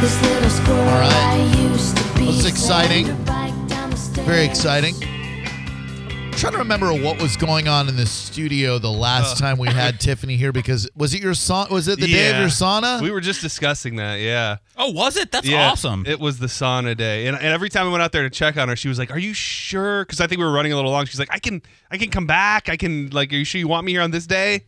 All right. I used to be This is exciting. slid her bike down the stairs. Very exciting. I'm trying to remember what was going on in the studio the last uh. time we had Tiffany here because was it your sauna? Was it the day of Yeah. your sauna? We were just discussing that. Yeah. Oh, was it? That's yeah. awesome. It was the sauna day, and, and every time I went out there to check on her, she was like, "Are you sure?" Because I think we were running a little long. She's like, "I can, I can come back. I can like, are you sure you want me here on this day?"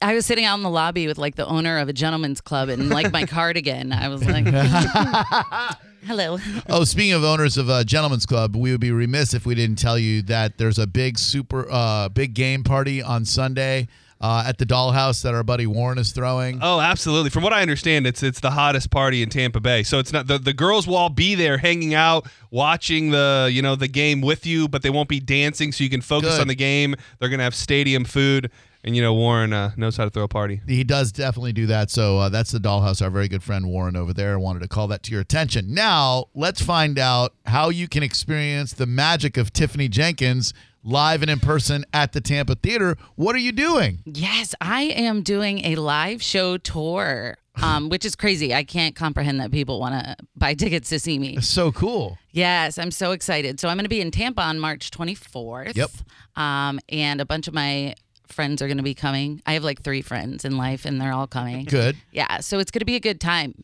I was sitting out in the lobby with like the owner of a gentleman's club and like my cardigan. I was like, hello. oh, speaking of owners of a gentleman's club, we would be remiss if we didn't tell you that there's a big super uh, big game party on Sunday uh, at the Dollhouse that our buddy Warren is throwing. Oh, absolutely. From what I understand, it's it's the hottest party in Tampa Bay. So it's not the, the girls will all be there hanging out, watching the you know the game with you, but they won't be dancing, so you can focus Good. on the game. They're gonna have stadium food, and you know Warren uh, knows how to throw a party. He does definitely do that. So uh, that's the Dollhouse. Our very good friend Warren over there wanted to call that to your attention. Now let's find out how you can experience the magic of Tiffany Jenkins live and in person at the Tampa Theater. What are you doing? Yes, I am doing a live show tour, um, which is crazy. I can't comprehend that people want to buy tickets to see me. It's so cool. Yes, I'm so excited. So I'm going to be in Tampa on March 24th. Yep. Um, and a bunch of my friends are going to be coming. I have like three friends in life, and they're all coming. Good. Yeah, so it's going to be a good time.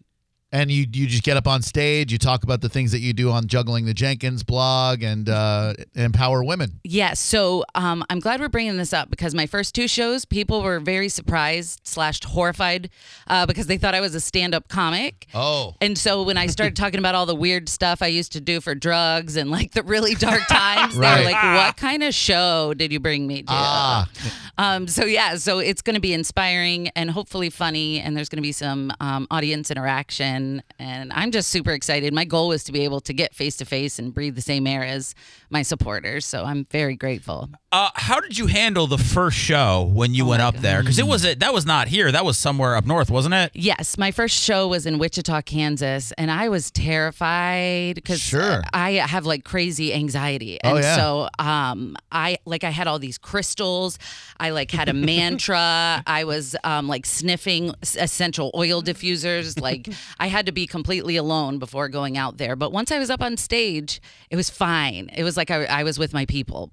And you you just get up on stage, you talk about the things that you do on Juggling the Jenkins blog and uh, empower women. Yeah, so um, I'm glad we're bringing this up because my first two shows, people were very surprised slash horrified uh, because they thought I was a stand-up comic. Oh. And so when I started talking about all the weird stuff I used to do for drugs and like the really dark times, they Right. were like, "What kind of show did you bring me to?" Ah. Um, so yeah, so it's going to be inspiring and hopefully funny, and there's going to be some um, audience interaction, and I'm just super excited. My goal was to be able to get face to face and breathe the same air as my supporters, so I'm very grateful. uh, how did you handle the first show when you went up there? Because it was that was not here. That was somewhere up north, wasn't it? Yes, my first show was in Wichita, Kansas, and I was terrified because Sure. I have like crazy anxiety, Oh, and yeah. so um, I like I had all these crystals. I like had a mantra. I was um, like sniffing essential oil diffusers. Like I had to be completely alone before going out there. But once I was up on stage, it was fine. It was like I, I was with my people.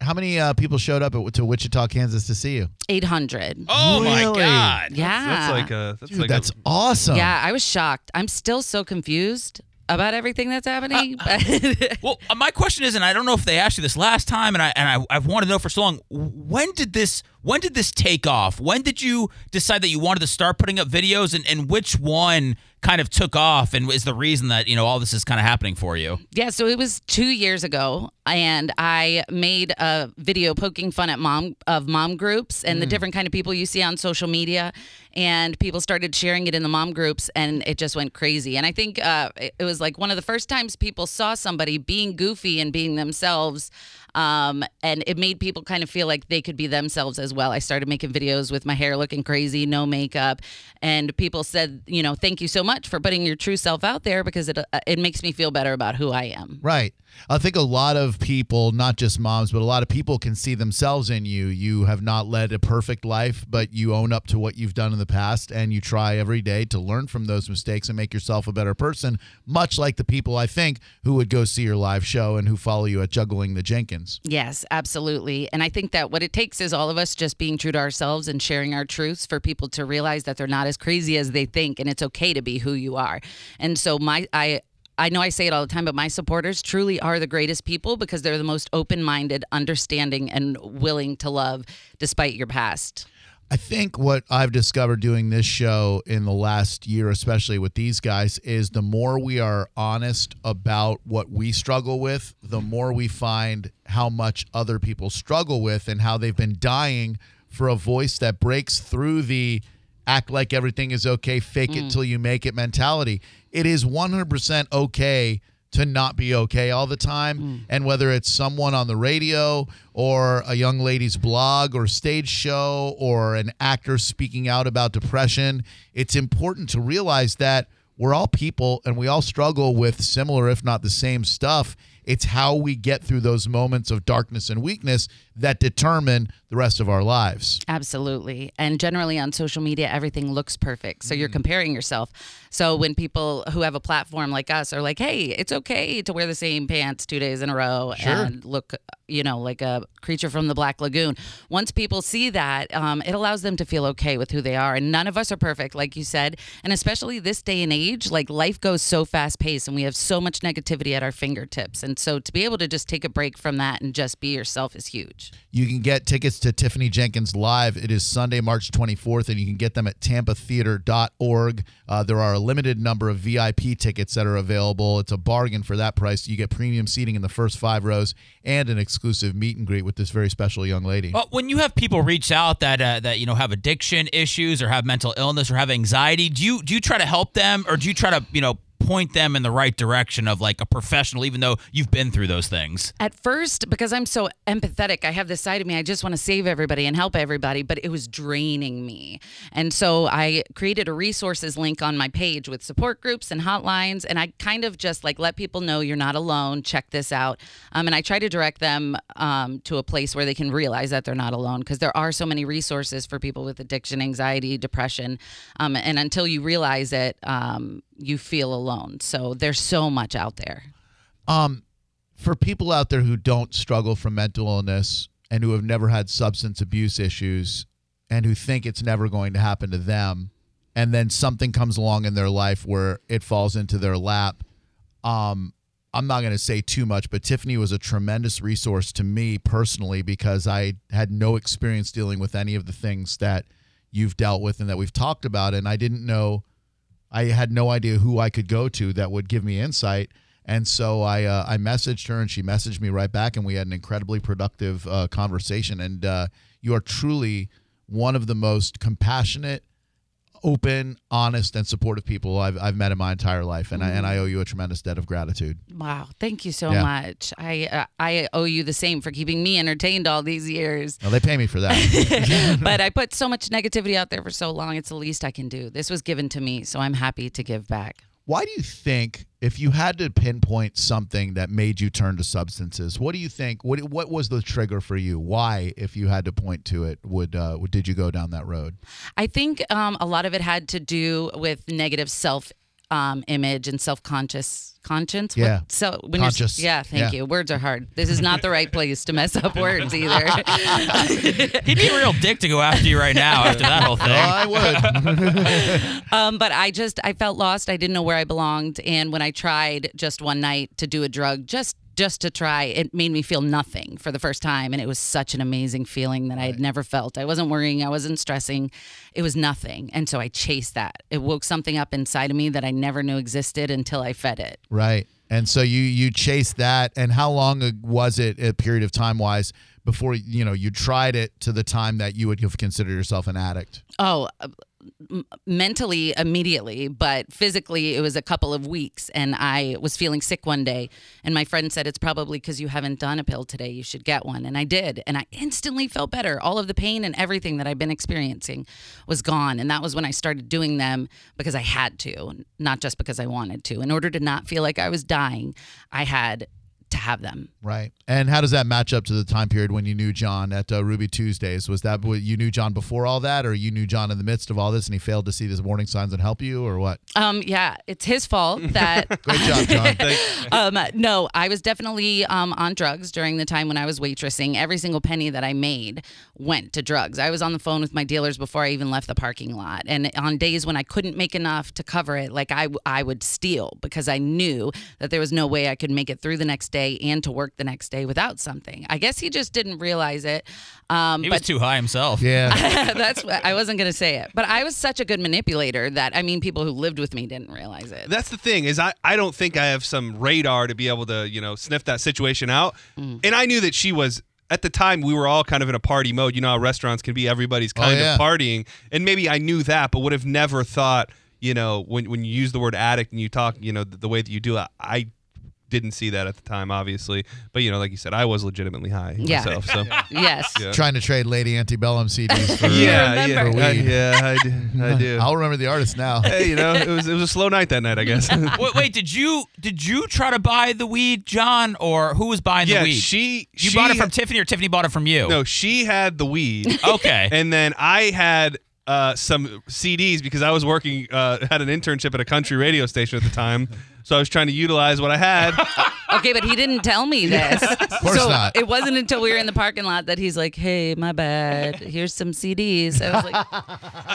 How many uh, people showed up at, to Wichita, Kansas to see you? Eight hundred. Oh my Really? god! yeah, That's like a that's Dude, like that's a, awesome. Yeah, I was shocked. I'm still so confused about everything that's happening. but- Well, uh, my question is, and I don't know if they asked you this last time, and I and I, I've wanted to know for so long. When did this? When did this take off? When did you decide that you wanted to start putting up videos, and, and which one kind of took off, and is the reason that you know all this is kind of happening for you? yeah, so it was two years ago, and I made a video poking fun at mom of mom groups and the different kind of people you see on social media, and people started sharing it in the mom groups, and it just went crazy. And I think uh, it was like one of the first times people saw somebody being goofy and being themselves. Um, and it made people kind of feel like they could be themselves as well. I started making videos with my hair looking crazy, no makeup, and people said, you know, thank you so much for putting your true self out there because it uh, it makes me feel better about who I am. Right. I think a lot of people, not just moms, but a lot of people can see themselves in you. You have not led a perfect life, but you own up to what you've done in the past and you try every day to learn from those mistakes and make yourself a better person, much like the people I think who would go see your live show and who follow you at Juggling the Jenkins. Yes, absolutely. And I think that what it takes is all of us just being true to ourselves and sharing our truths for people to realize that they're not as crazy as they think and it's okay to be who you are. And so my I I know I say it all the time, but my supporters truly are the greatest people because they're the most open minded, understanding, and willing to love despite your past. I think what I've discovered doing this show in the last year, especially with these guys, is the more we are honest about what we struggle with, the more we find how much other people struggle with and how they've been dying for a voice that breaks through the act like everything is okay, fake it mm. till you make it mentality. It is 100% okay to not be okay all the time. Mm. And whether it's someone on the radio or a young lady's blog or stage show or an actor speaking out about depression, it's important to realize that we're all people and we all struggle with similar, if not the same stuff. It's how we get through those moments of darkness and weakness that determine the rest of our lives. Absolutely. And generally on social media, everything looks perfect. So you're Mm. comparing yourself. So when people who have a platform like us are like, hey, it's okay to wear the same pants two days in a row Sure. and look, you know, like a creature from the Black Lagoon. Once people see that, um, it allows them to feel okay with who they are. And none of us are perfect, like you said. And especially this day and age, like life goes so fast paced and we have so much negativity at our fingertips. And so to be able to just take a break from that and just be yourself is huge. You can get tickets to Tiffany Jenkins Live. It is Sunday, March 24th, and you can get them at tampatheater.org. Uh, there are a limited number of VIP tickets that are available. It's a bargain for that price. You get premium seating in the first five rows and an exclusive meet and greet with this very special young lady. Well, when you have people reach out that uh, that you know have addiction issues or have mental illness or have anxiety, do you do you try to help them or do you try to you know point them in the right direction of like a professional, even though you've been through those things? At first, because I'm so empathetic, I have this side of me. I just want to save everybody and help everybody, but it was draining me. And so I created a resources link on my page with support groups and hotlines. And I kind of just like let people know you're not alone. Check this out. Um, and I try to direct them um, to a place where they can realize that they're not alone because there are so many resources for people with addiction, anxiety, depression. Um, and until you realize it, um, you feel alone. So there's so much out there. Um, for people out there who don't struggle from mental illness and who have never had substance abuse issues and who think it's never going to happen to them, and then something comes along in their life where it falls into their lap, um, I'm not going to say too much, but Tiffany was a tremendous resource to me personally because I had no experience dealing with any of the things that you've dealt with and that we've talked about. And I didn't know, I had no idea who I could go to that would give me insight. And so I uh, I messaged her and she messaged me right back and we had an incredibly productive uh, conversation. And uh, you are truly one of the most compassionate, open, honest, and supportive people I've, I've met in my entire life. And I and I owe you a tremendous debt of gratitude. Wow, thank you so Yeah. much. I uh, I owe you the same for keeping me entertained all these years. Now they pay me for that. but I put so much negativity out there for so long. It's the least I can do. This was given to me, so I'm happy to give back. Why do you think, if you had to pinpoint something that made you turn to substances, what do you think? What what was the trigger for you? Why, if you had to point to it, would uh, did you go down that road? I think um, a lot of it had to do with negative self um, image and self conscious conscience. Yeah. What- so when Conscious. you're yeah, thank Yeah. you. Words are hard. This is not the right place to mess up words either. He'd be a real dick to go after you right now after that whole thing. Oh, I would. Um, but I just I felt lost. I didn't know where I belonged, and when I tried just one night to do a drug, just just to try, it made me feel nothing for the first time, and it was such an amazing feeling that I had never felt. I wasn't worrying, I wasn't stressing, it was nothing, and so I chased that. It woke something up inside of me that I never knew existed until I fed it. right. And so you you chased that. And how long was it, a period of time wise, before you know you tried it to the time that you would have considered yourself an addict? Oh, uh, mentally immediately, but physically it was a couple of weeks. And I was feeling sick one day, and my friend said, It's probably because you haven't done a pill today. You should get one. And I did. And I instantly felt better. All of the pain and everything that I've been experiencing was gone. And that was when I started doing them because I had to, not just because I wanted to. In order to not feel like I was dying, I had to have them. Right. And how does that match up to the time period when you knew John at uh, Ruby Tuesdays? Was that what you knew John before all that, or you knew John in the midst of all this and he failed to see these warning signs and help you, or what? Um, yeah, it's his fault that Great job, John. um, no, I was definitely um, on drugs during the time when I was waitressing. Every single penny that I made went to drugs. I was on the phone with my dealers before I even left the parking lot. And on days when I couldn't make enough to cover it, like I, I would steal because I knew that there was no way I could make it through the next day and to work the next day without something. I guess he just didn't realize it. Um, He but was too high himself. Yeah. that's what I wasn't going to say it. But I was such a good manipulator that, I mean, people who lived with me didn't realize it. That's the thing is I, I don't think I have some radar to be able to you know sniff that situation out, and I knew that she was at the time we were all kind of in a party mode. You know how restaurants can be, everybody's kind yeah. of partying, and maybe I knew that, but would have never thought. You know, when when you use the word addict and you talk, you know, the, the way that you do it, I didn't see that at the time, obviously. But you know, like you said, I was legitimately high Yeah. myself. So Yes. Yeah. Trying to trade Lady Antebellum CDs for yeah, yeah, remember. For I, weed. yeah, I do. I do. I'll remember the artist now. hey, you know, it was it was a slow night that night, I guess. wait, wait, did you did you try to buy the weed, John, or who was buying yeah, the weed? she you she bought it from had- Tiffany, or Tiffany bought it from you? No, she had the weed. Okay. and then I had uh, some CDs because I was working, uh, had an internship at a country radio station at the time. So I was trying to utilize what I had. Okay, but he didn't tell me this. Of course so not. It wasn't until we were in the parking lot that he's like, "Hey, my bad. Here's some CDs." I was like,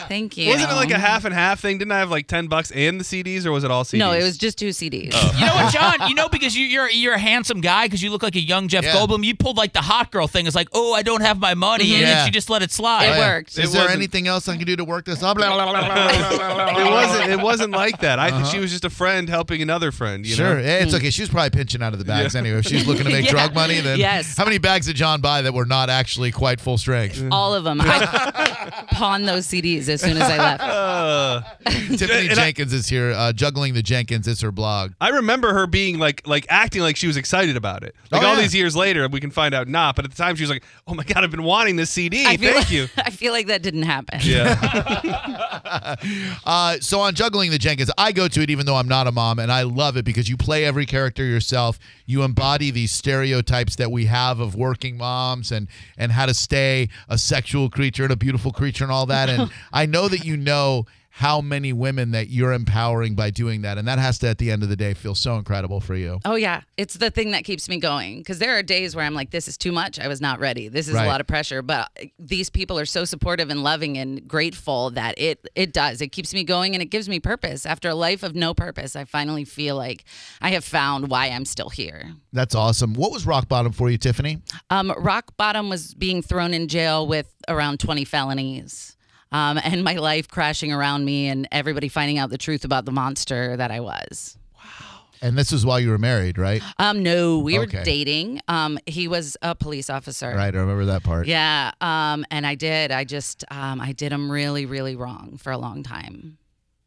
"Thank you." Wasn't it like a half and half thing? Didn't I have like 10 bucks and the CDs or was it all CDs? No, it was just two CDs. You know what, John? You know because you, you're you're a handsome guy because you look like a young Jeff Yeah. Goldblum. You pulled like the hot girl thing. It's like, oh, I don't have my money, and Yeah. then she just let it slide. It Oh, yeah. worked. Is It there wasn't- anything else I can do to work this up? it wasn't it wasn't like that. I think she was just a friend helping another friend, you Uh-huh. sure, know. Yeah, it's okay. She was probably pinching out of the bags anyway. If she's looking to make Yeah. drug money, then Yes. how many bags did John buy that were not actually quite full strength? All of them. I pawned those CDs as soon as I left. Uh, Tiffany And I- Jenkins is here, uh, juggling the Jenkins. It's her blog. I remember her being like like acting like she was excited about it. Like Oh, all yeah. these years later, we can find out not. But at the time, she was like, "Oh my god, I've been wanting this CD. I feel Thank like, you." I feel like that didn't happen. Yeah. Uh, so on juggling the Jenkins, I go to it even though I'm not a mom, and I love it because you play every character yourself. You embody these stereotypes that we have of working moms and and how to stay a sexual creature and a beautiful creature and all that. And I know that you know how many women that you're empowering by doing that, and that has to, at the end of the day, feel so incredible for you. Oh yeah, it's the thing that keeps me going because there are days where I'm like, this is too much. I was not ready. This is Right. a lot of pressure. But these people are so supportive and loving and grateful that it it does. It keeps me going and it gives me purpose. After a life of no purpose, I finally feel like I have found why I'm still here. That's awesome. What was rock bottom for you, Tiffany? Um, rock bottom was being thrown in jail with around 20 felonies. Um, and my life crashing around me and everybody finding out the truth about the monster that I was. Wow. And this was while you were married, right? Um, no, we Okay. were dating. Um, he was a police officer. Right. I remember that part. Yeah. Um, and I did. I just, um, I did him really, really wrong for a long time.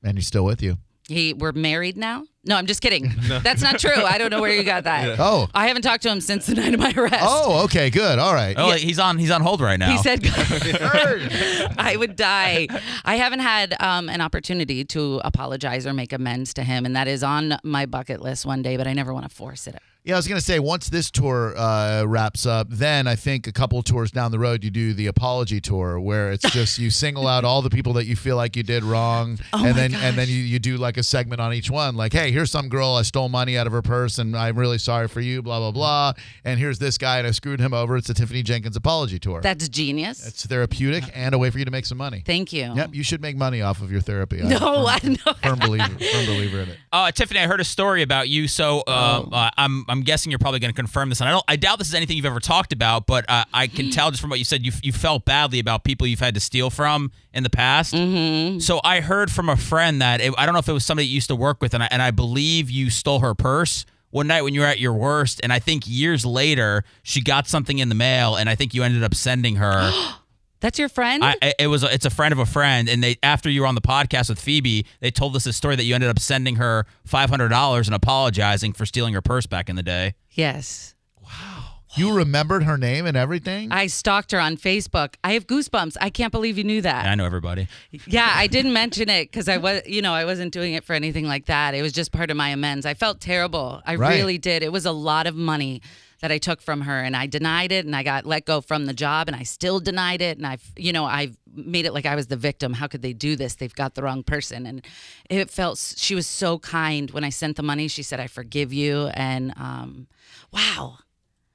And he's still with you. He, we're married now. No, I'm just kidding. That's not true. I don't know where you got that. Oh. I haven't talked to him since the night of my arrest. Oh, okay, good. All right. Oh, he's on he's on hold right now. He said I would die. I haven't had um, an opportunity to apologize or make amends to him, and that is on my bucket list one day. But I never want to force it. Yeah, I was gonna say once this tour uh, wraps up, then I think a couple tours down the road you do the apology tour, where it's just you single out all the people that you feel like you did wrong, Oh and my then and then you, you do like a segment on each one, like, hey, here's some girl I stole money out of her purse, and I'm really sorry for you, blah blah blah, and here's this guy and I screwed him over. It's the Tiffany Jenkins apology tour. That's genius. it's therapeutic and a way for you to make some money. Thank you. Yep, you should make money off of your therapy. I'm No, a I firm, know. firm believer, firm believer in it. Uh, Tiffany, I heard a story about you, so uh, Oh. uh, I'm I'm guessing you're probably going to confirm this. And I don't, I doubt this is anything you've ever talked about, but uh, I can tell just from what you said, you you felt badly about people you've had to steal from in the past. Mm-hmm. So I heard from a friend that it, I don't know if it was somebody you used to work with, and I, and I believe you stole her purse one night when you were at your worst, and I think years later she got something in the mail, and I think you ended up sending her. That's your friend? I, I- it was it's a friend of a friend, and they after you were on the podcast with Phoebe, they told us this story that you ended up sending her five hundred dollars and apologizing for stealing her purse back in the day. yes. Wow. You remembered her name and everything. I stalked her on Facebook. I have goosebumps. I can't believe you knew that. And I know everybody. Yeah, I didn't mention it because I was, you know, I wasn't doing it for anything like that. It was just part of my amends. I felt terrible. I Right. really did. It was a lot of money that I took from her, and I denied it, and I got let go from the job, and I still denied it, and I've you know, I've made it like I was the victim. How could they do this? They've got the wrong person, and it felt. She was so kind when I sent the money. She said, "I forgive you," and um, wow,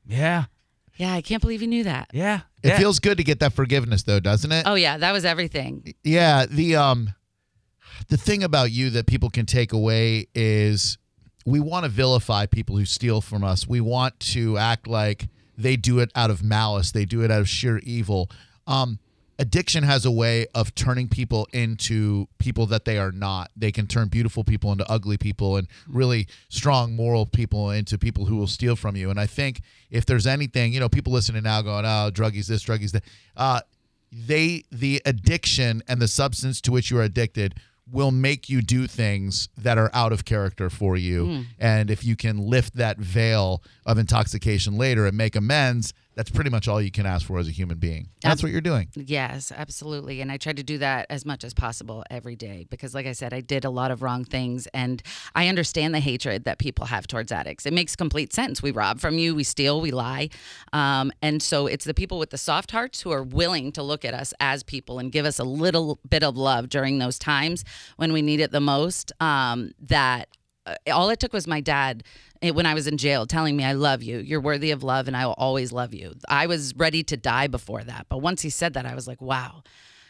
Yeah, yeah, I can't believe you knew that. yeah. it yeah. feels good to get that forgiveness, though, doesn't it? Oh yeah, that was everything. Yeah, the um the thing about you that people can take away is we want to vilify people who steal from us. We want to act like they do it out of malice. They do it out of sheer evil. Um addiction has a way of turning people into people that they are not. They can turn beautiful people into ugly people and really strong moral people into people who will steal from you. And I think if there's anything, you know, people listening now going, "Oh, druggies this, druggies that," uh, they the addiction and the substance to which you are addicted will make you do things that are out of character for you. Hmm. And if you can lift that veil of intoxication later and make amends, that's pretty much all you can ask for as a human being. That's what you're doing. Yes, absolutely. And I try to do that as much as possible every day because, like I said, I did a lot of wrong things and I understand the hatred that people have towards addicts. It makes complete sense. We rob from you, we steal, we lie. Um, and so it's the people with the soft hearts who are willing to look at us as people and give us a little bit of love during those times when we need it the most um, that all it took was my dad eh, when I was in jail telling me, I love you. You're worthy of love and I will always love you. I was ready to die before that. But once he said that, I was like, wow,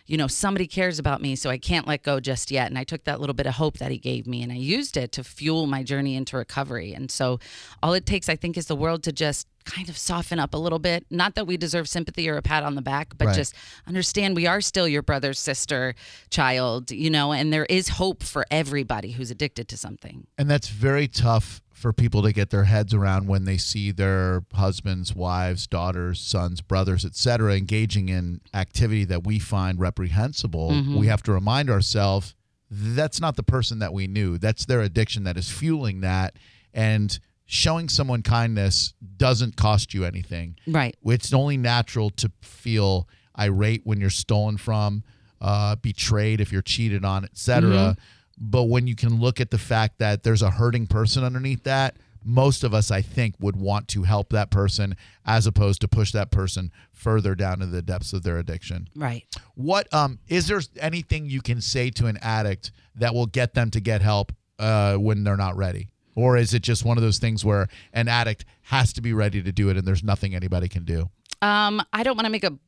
you know, somebody cares about me, so I can't let go just yet. And I took that little bit of hope that he gave me and I used it to fuel my journey into recovery. And so all it takes, I think, is the world to just kind of soften up a little bit. Not that we deserve sympathy or a pat on the back, but Right. just understand we are still your brother, sister, child, you know, and there is hope for everybody who's addicted to something. And that's very tough for people to get their heads around when they see their husbands, wives, daughters, sons, brothers, etc., engaging in activity that we find reprehensible. Mm-hmm. We have to remind ourselves that's not the person that we knew. That's their addiction that is fueling that. And showing someone kindness doesn't cost you anything. Right. It's only natural to feel irate when you're stolen from, uh, betrayed if you're cheated on, etc. But when you can look at the fact that there's a hurting person underneath that, most of us, I think, would want to help that person as opposed to push that person further down into the depths of their addiction. Right. What um is there anything you can say to an addict that will get them to get help uh, when they're not ready? Or is it just one of those things where an addict has to be ready to do it and there's nothing anybody can do? Um, I don't want to make a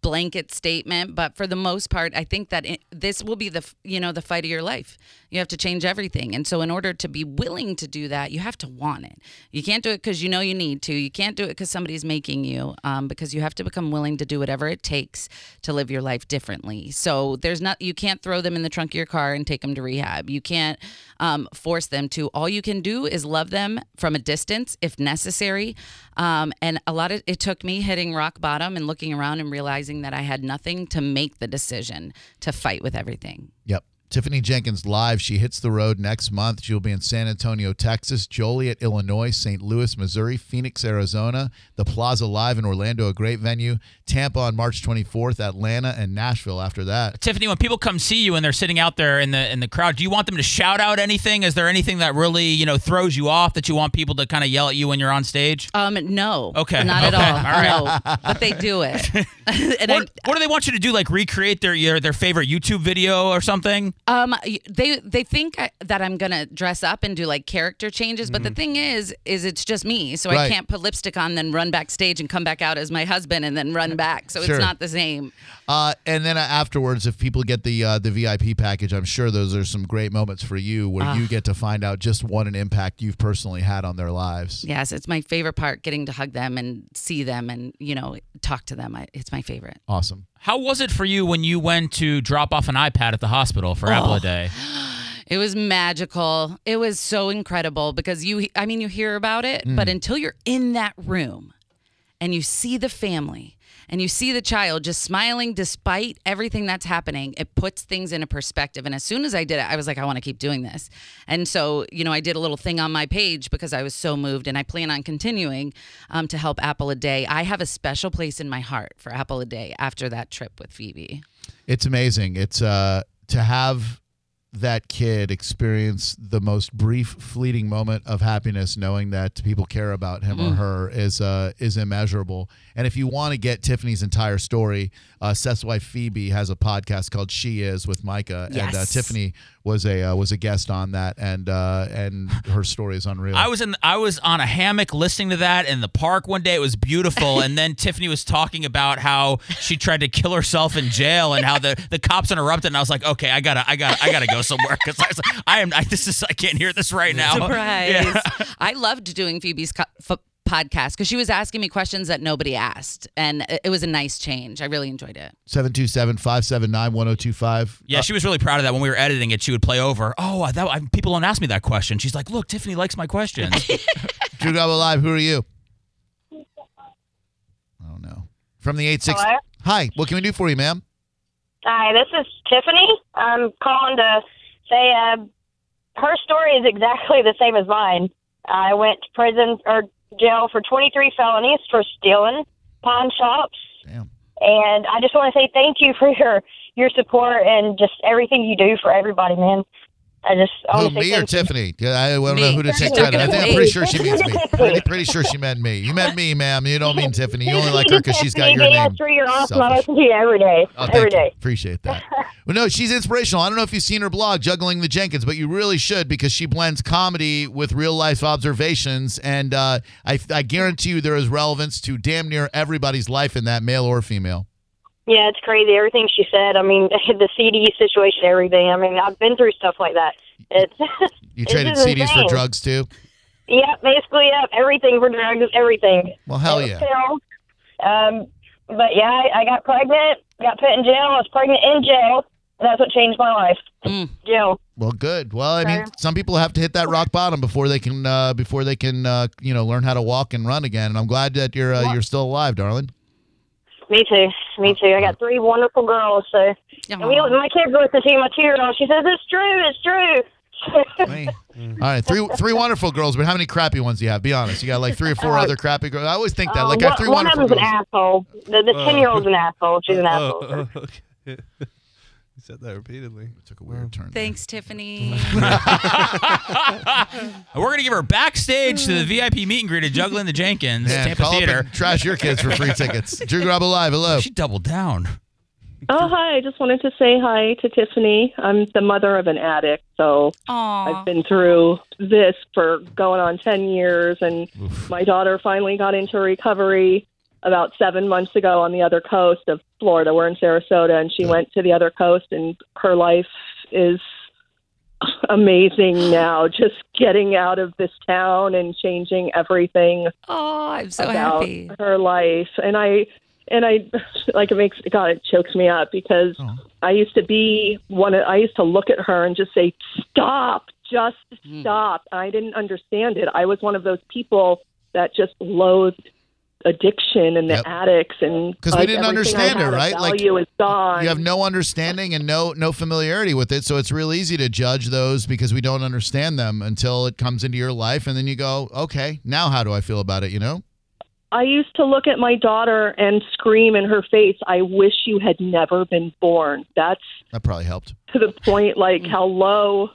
blanket statement, but for the most part, I think that it, this will be the you know the fight of your life. You have to change everything, and so in order to be willing to do that, you have to want it. You can't do it because you know you need to. You can't do it because somebody's making you. Um, because you have to become willing to do whatever it takes to live your life differently. So there's not you can't throw them in the trunk of your car and take them to rehab. You can't um, force them to. All you can do is love them from a distance if necessary. Um, and a lot of it took me hitting rock bottom and looking around and realizing that I had nothing to make the decision to fight with everything. Yep. Tiffany Jenkins live. She hits the road next month. She'll be in San Antonio, Texas, Joliet, Illinois, St. Louis, Missouri, Phoenix, Arizona, the Plaza Live in Orlando, a great venue, Tampa on March 24th, Atlanta, and Nashville after that. Tiffany, when people come see you and they're sitting out there in the in the crowd, do you want them to shout out anything? Is there anything that really you know throws you off that you want people to kind of yell at you when you're on stage? Um, no. Okay, Not at all. all right. No. But they do it. and I, What, what do they want you to do? Like recreate their your, their favorite YouTube video or something? Um, they they think I, that I'm gonna dress up and do like character changes, but the thing is, is it's just me, so I can't put lipstick on, then run backstage and come back out as my husband, and then run back. So Sure. it's not the same. Uh, and then afterwards, if people get the uh, the VIP package, I'm sure those are some great moments for you where you get to find out just what an impact you've personally had on their lives. Yes, it's my favorite part, getting to hug them and see them, and you know, talk to them. I, it's my favorite. Awesome. How was it for you when you went to drop off an iPad at the hospital for Apple a oh. Day? It was magical. It was so incredible because you, I mean, you hear about it, but mm. until you're in that room and you see the family and you see the child just smiling despite everything that's happening, it puts things into perspective. And as soon as I did it, I was like, I want to keep doing this. And so, you know, I did a little thing on my page because I was so moved and I plan on continuing um, to help Apple a Day. I have a special place in my heart for Apple a Day after that trip with Phoebe. It's amazing. It's uh to have that kid experience the most brief fleeting moment of happiness knowing that people care about him or her is uh is immeasurable. And if you want to get tiffany's entire story uh seth's wife phoebe has a podcast called she is with micah. And uh, tiffany was a uh, was a guest on that and uh and her story is unreal I was in I was on a hammock listening to that in the park one day. It was beautiful, and then Tiffany was talking about how she tried to kill herself in jail and how the, the cops interrupted. And I was like, okay, I gotta I gotta I gotta go somewhere because I, like, I am I, this is I can't hear this right now. Surprise. Yeah. I loved doing Phoebe's co- f- podcast because she was asking me questions that nobody asked, and it, it was a nice change. I really enjoyed it. 727 579 1025. Yeah, she was really proud of that. When we were editing it, she would play over. Oh, I- that, I, people don't ask me that question. She's like, "Look, Tiffany likes my questions." Drew Garabo Live, who are you? I don't know. From the 86. Hello? Hi, what can we do for you, ma'am? Hi, this is Tiffany. I'm calling to say uh, her story is exactly the same as mine. I went to prison or jail for 23 felonies for stealing pawn shops, Damn. and I just want to say thank you for your your support and just everything you do for everybody, man. I just I Who, want to say me or. Tiffany? Yeah, I don't know who to take credit. I think I'm pretty sure she means me. Pretty, pretty sure she meant me. You meant me, ma'am. You don't mean Tiffany. You only like her because she's got Tiffany, your they name. ask for your awesome. I listen to you every day, Oh, thank every you. Appreciate that. well, no, she's inspirational. I don't know if you've seen her blog, Juggling the Jenkins, but you really should because she blends comedy with real life observations. And uh, I, I guarantee you there is relevance to damn near everybody's life in that, male or female. Yeah, it's crazy. Everything she said. I mean, the CD situation, everything. I mean, I've been through stuff like that. It's You traded is CDs for drugs too? yeah, basically, yeah, everything for drugs, everything. Well, hell yeah. Still, um, but yeah, I, I got pregnant, got put in jail. I was pregnant in jail. That's what changed my life. Mm. Jail. Well, good. Well, I mean, some people have to hit that rock bottom before they can uh, before they can uh, you know learn how to walk and run again. And I'm glad that you're uh, you're still alive, darling. Me too. Me too. I got three wonderful girls. So, and we, my kids listen to my tear off. She says it's true. It's true. Hey. All right, three three wonderful girls, but how many crappy ones do you have? Be honest. You got like three or four Uh, other crappy girls. I always think that. Uh, Like I have one, three one of wonderful them's an girls. asshole. The the ten year old's an asshole. She's an asshole. Oh, oh, okay. You said that repeatedly. It took a weird turn. there. Thanks, Tiffany. We're gonna give her backstage to the VIP meet and greet at Juggling the Jenkins Man, Tampa call up Theater. and trash your kids for free tickets. Drew Garabo Live. Hello. She doubled down. Oh, hi. I just wanted to say hi to Tiffany. I'm the mother of an addict, so Aw. I've been through this for going on 10 years, and my daughter finally got into recovery about seven months ago on the other coast of Florida. We're in Sarasota, and she went to the other coast, and her life is amazing now. Just getting out of this town and changing everything Oh, I'm so happy. her life and i and i like it makes god it chokes me up because Oh. i used to be one of, i used to look at her and just say stop just Hmm. stop i didn't understand it i was one of those people that just loathed addiction and the Yep. addicts and 'Cause we like, didn't understand it, right? Like, value is gone You have no understanding and no no familiarity with it, so it's real easy to judge those because we don't understand them until it comes into your life, and then you go, okay, now how do I feel about it? You know? I used to look at my daughter and scream in her face, I wish you had never been born. That's That probably helped. to the point like how low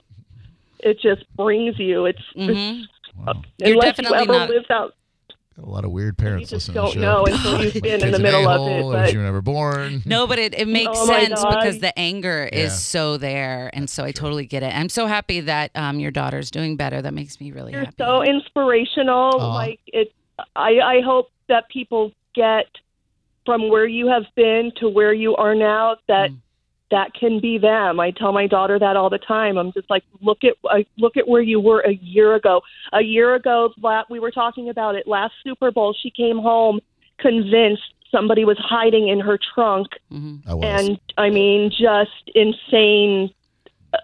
it just brings you. It's, Mhm. Wow. You're unless definitely you ever not- lived out Got a lot of weird parents just listening don't to the know show. until you've been in the middle of it, I wish but- you were never born. No, but it, it makes Oh sense because the anger Yeah. is so there. And so I totally get it. I'm so happy that um, your daughter's doing better. That makes me really you're happy. so inspirational. Aw. Like it I I hope that people get from where you have been to where you are now that Mm. That can be them. I tell my daughter that all the time. I'm just like, look at uh, look at where you were a year ago. A year ago, la- we were talking about it last Super Bowl. She came home convinced somebody was hiding in her trunk, Mhm. I was. and I mean, just insane.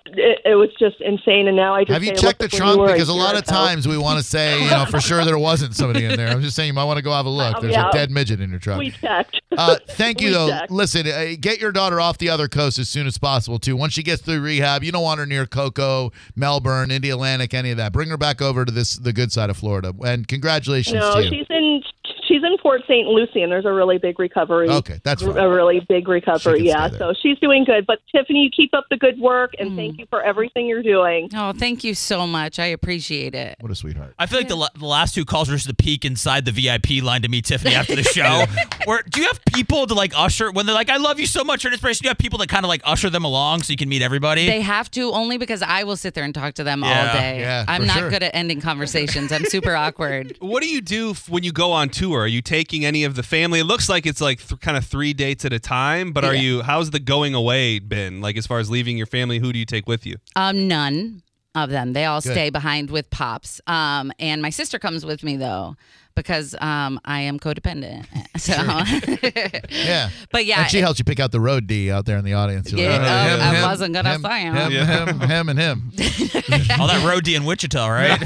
It, it was just insane, and now I just Have you say, checked the trunk? Because a lot of times we want to say, you know, for sure there wasn't somebody in there. I'm just saying you might want to go have a look. There's yeah. a dead midget in your trunk. we checked. Uh, thank you, We though. checked. Listen, uh, get your daughter off the other coast as soon as possible, too. Once she gets through rehab, you don't want her near Cocoa, Melbourne, Indialantic, any of that. Bring her back over to this the good side of Florida. And congratulations No, to you. she's in she's in Port St. Lucie, and there's a really big recovery. Okay, that's fine. a really big recovery. Yeah, so she's doing good. But Tiffany, you keep up the good work, and Mm. thank you for everything you're doing. Oh, thank you so much. I appreciate it. What a sweetheart. I feel like the, the last two calls were just the peek inside the VIP line to meet Tiffany after the show. Where do you have people to like usher when they're like, "I love you so much," or inspiration? Do you have people that kind of like usher them along so you can meet everybody? They have to only because I will sit there and talk to them Yeah, all day. yeah, I'm not sure. good at ending conversations. I'm super awkward. What do you do f- when you go on tour? Are you taking any of the family? It looks like it's like th- kind of three dates at a time, but are Yeah. you? How's the going away been? Like as far as leaving your family, who do you take with you? Um, none. Of them. They all Good. stay behind with pops. Um, and my sister comes with me though because um, I am codependent. So, Yeah. but yeah, and she helps you pick out the road D out there in the audience. You're Yeah, like, oh, him, I him, wasn't gonna him, say him, him. him, him, and him. All that road D in Wichita, right?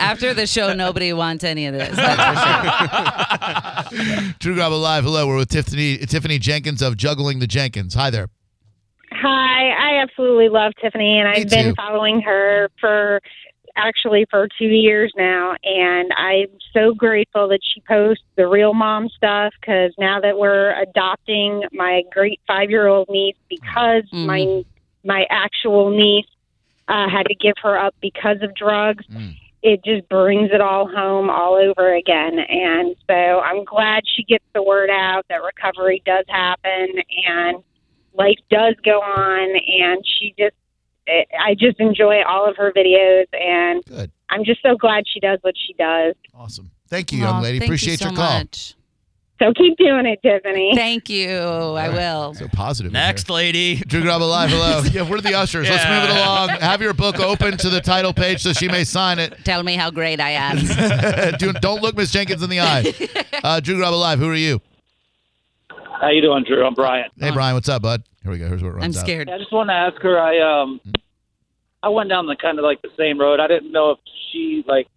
after the show, nobody wants any of this. That's for sure. Drew Garabo Live. Hello, we're with Tiffany Tiffany Jenkins of Juggling the Jenkins. Hi there. Hi, I absolutely love Tiffany, and Me I've been too. following her for actually for two years now, and I'm so grateful that she posts the real mom stuff because now that we're adopting my great five year old niece because Mhm. my my actual niece uh, had to give her up because of drugs. Mm. It just brings it all home all over again. And so I'm glad she gets the word out that recovery does happen and life does go on. And she just, I just enjoy all of her videos. And Good. I'm just so glad she does what she does. Awesome. Thank you, young Aw, lady. thank you Appreciate so your call. much. So keep doing it, Tiffany. Thank you. I will. So positive. in here. Next, lady. Drew Garabo Live. Hello. Yeah, we're the ushers. Let's move it along. Have your book open to the title page so she may sign it. Tell me how great I am. Do, don't look Miss Jenkins in the eye. Uh, Drew Garabo Live. Who are you? How you doing, Drew? I'm Brian. Hey, Brian. What's up, bud? Here we go. Here's what runs I'm out. scared. I just want to ask her. I um, I went down the kind of like the same road. I didn't know if she like,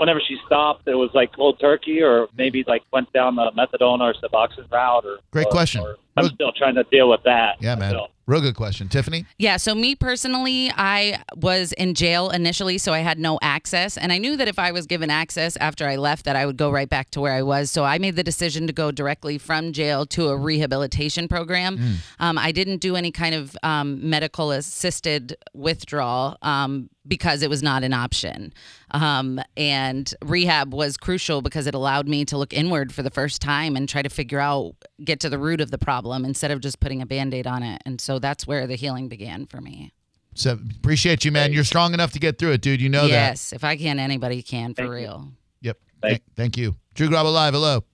whenever she stopped, it was like cold turkey, or maybe like went down the methadone or Suboxone route, or Great or- question. or I'm Look- still trying to deal with that. Yeah, man. myself. Real good question. Tiffany? Yeah, so me personally, I was in jail initially, so I had no access. And I knew that if I was given access after I left, that I would go right back to where I was. So I made the decision to go directly from jail to a rehabilitation program. Um, I didn't do any kind of um, medical assisted withdrawal um, because it was not an option. Um, and rehab was crucial because it allowed me to look inward for the first time and try to figure out, get to the root of the problem instead of just putting a band aid on it. And so that's where the healing began for me. So appreciate you, man. You're strong enough to get through it, dude. You know that. yes, if I can, anybody can for Thank you. real. Yep. Thank- Thank, thank you. Drew Garabo Live. Hello.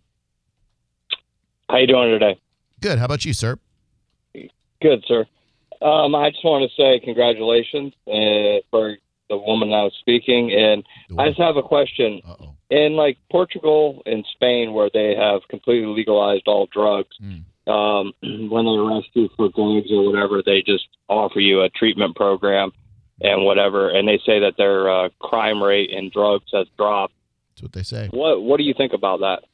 How you doing today? Good. How about you, sir? Good, sir. Um, I just want to say congratulations uh, for the woman that was speaking, and I just have a question. Uh-oh. In like Portugal and Spain, where they have completely legalized all drugs, Mm. um, when they arrest you for drugs or whatever, they just offer you a treatment program and whatever, and they say that their uh, crime rate in drugs has dropped. That's what they say. What What do you think about that?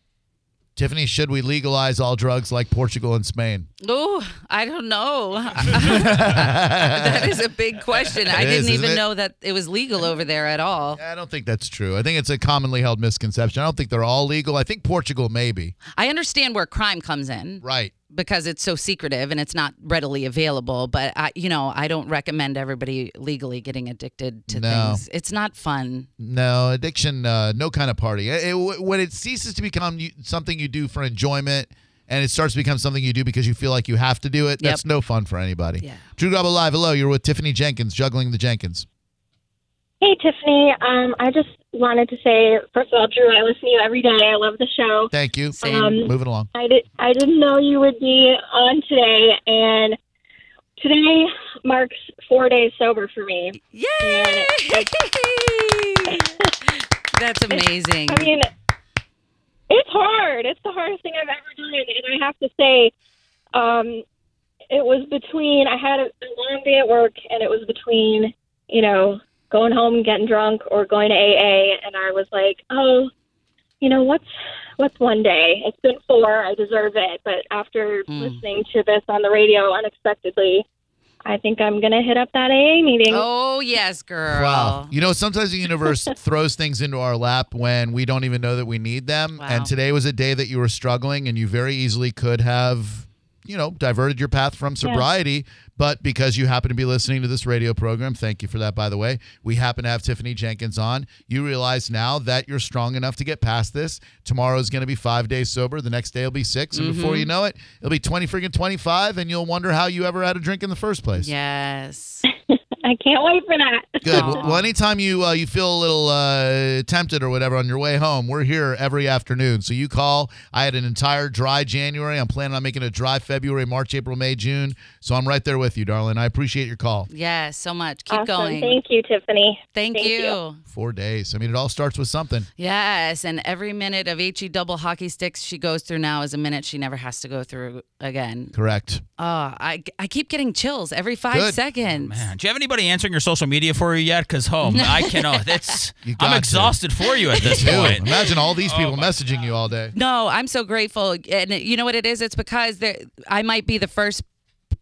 Tiffany, should we legalize all drugs like Portugal and Spain? Oh, I don't know. that is a big question. I It didn't is, isn't even it? know that it was legal over there at all. I don't think that's true. I think it's a commonly held misconception. I don't think they're all legal. I think Portugal maybe. I understand where crime comes in Right. Because it's so secretive and it's not readily available. But I, you know, I don't recommend everybody legally getting addicted to No. things. It's not fun. No, addiction, uh, no kind of party. It- it- when it ceases to become something you do for enjoyment and it starts to become something you do because you feel like you have to do it, that's no fun for anybody. Yeah. Drew Garabo Live, hello. You're with Tiffany Jenkins, juggling the Jenkins. Hey, Tiffany. Um, I just wanted to say, first of all, Drew, I listen to you every day. I love the show. Thank you. Same. Um, Moving along. I did. I didn't know you would be on today, and today marks four days sober for me. Yay! That's amazing. I mean, it's hard. It's the hardest thing I've ever done, and I have to say, um, it was between. I had a, a long day at work, and it was between, you know, going home and getting drunk or going to AA, and I was like, oh, you know, what's what's one day? It's been four. I deserve it. But after Mm. listening to this on the radio unexpectedly, I think I'm gonna hit up that AA meeting. Oh yes, girl. Wow. You know, sometimes the universe throws things into our lap when we don't even know that we need them. Wow. And today was a day that you were struggling and you very easily could have, you know, diverted your path from sobriety. But because you happen to be listening to this radio program, thank you for that, by the way. We happen to have Tiffany Jenkins on. You realize now that you're strong enough to get past this. Tomorrow is going to be five days sober. The next day will be 6 And before you mm-hmm. know it, it'll be 20 freaking 25. And you'll wonder how you ever had a drink in the first place. Yes. I can't wait for that. Good. Aw. Well, anytime you uh, you feel a little uh, tempted or whatever on your way home, we're here every afternoon. So you call. I had an entire dry January. I'm planning on making a dry February, March, April, May, June. So I'm right there with you, darling. I appreciate your call. Yes, so much. Keep awesome. going. Thank you, Tiffany. Thank, Thank you. you. Four days. I mean, it all starts with something. Yes, and every minute of HE double hockey sticks she goes through now is a minute she never has to go through again. Correct. Oh, I, I keep getting chills every five Good. seconds. Man, do you have anybody answering your social media for you yet? Because home, I cannot. That's You got I'm to. exhausted for you at this Ew. point. Imagine all Oh these people messaging you all day. No, I'm so grateful. And you know what it is? It's because I might be the first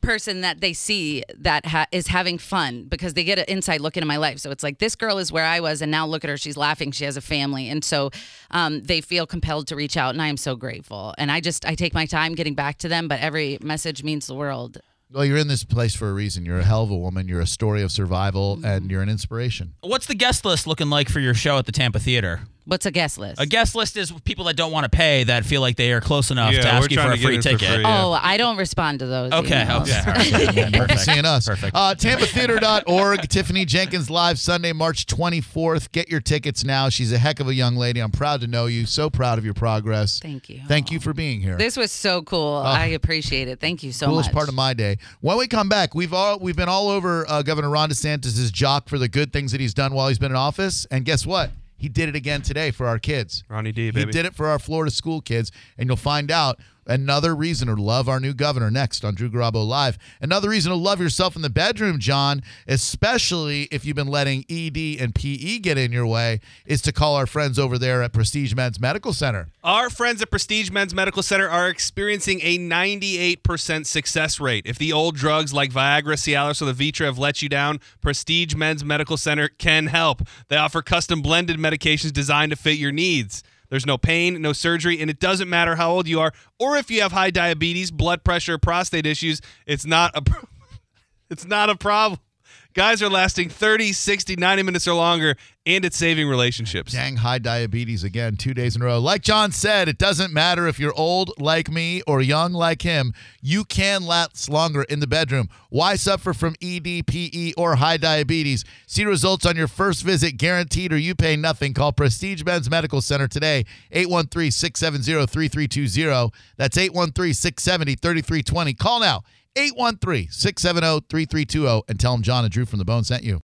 person that they see that ha- is having fun because they get an inside look into my life. So it's like this girl is where I was, and now look at her. She's laughing. She has a family, and so um, they feel compelled to reach out, and I am so grateful. And I just I take my time getting back to them, but every message means the world. Well, you're in this place for a reason. You're a hell of a woman. You're a story of survival, Mm-hmm. and you're an inspiration. What's the guest list looking like for your show at the Tampa Theatre? What's a guest list? A guest list is people that don't want to pay that feel like they are close enough Yeah, to ask you for a free ticket. free. Yeah. Oh, I don't respond to those. Okay, emails. okay. all right. You're Perfect. seeing us. Perfect. Uh, TampaTheatre.org. Tiffany Jenkins live Sunday, March 24th. Get your tickets now. She's a heck of a young lady. I'm proud to know you. So proud of your progress. Thank you. Thank you for being here. This was so cool. I appreciate it. Thank you so Coolest much. Coolest part of my day. When we come back, we've all we've been all over uh, Governor Ron DeSantis' jock for the good things that he's done while he's been in office, and guess what? He did it again today for our kids. Ronnie D, baby. He did it for our Florida school kids, and you'll find out another reason to love our new governor next on Drew Garabo Live. Another reason to love yourself in the bedroom, John, especially if you've been letting ED and PE get in your way, is to call our friends over there at Prestige Men's Medical Center. Our friends at Prestige Men's Medical Center are experiencing a 98% success rate. If the old drugs like Viagra, Cialis, or Levitra have let you down, Prestige Men's Medical Center can help. They offer custom blended medications designed to fit your needs. There's no pain, no surgery, and it doesn't matter how old you are or if you have high diabetes, blood pressure, prostate issues. It's not a it's not a problem. Guys are lasting 30, 60, 90 minutes or longer, and it's saving relationships. Dang, high diabetes again, two days in a row. Like John said, it doesn't matter if you're old like me or young like him, you can last longer in the bedroom. Why suffer from ED, PE, or high diabetes? See results on your first visit guaranteed or you pay nothing. Call Prestige Men's Medical Center today, 813 670 3320. That's 813 670 3320. Call now, 813 670 3320, and tell them John and Drew from the Bone sent you.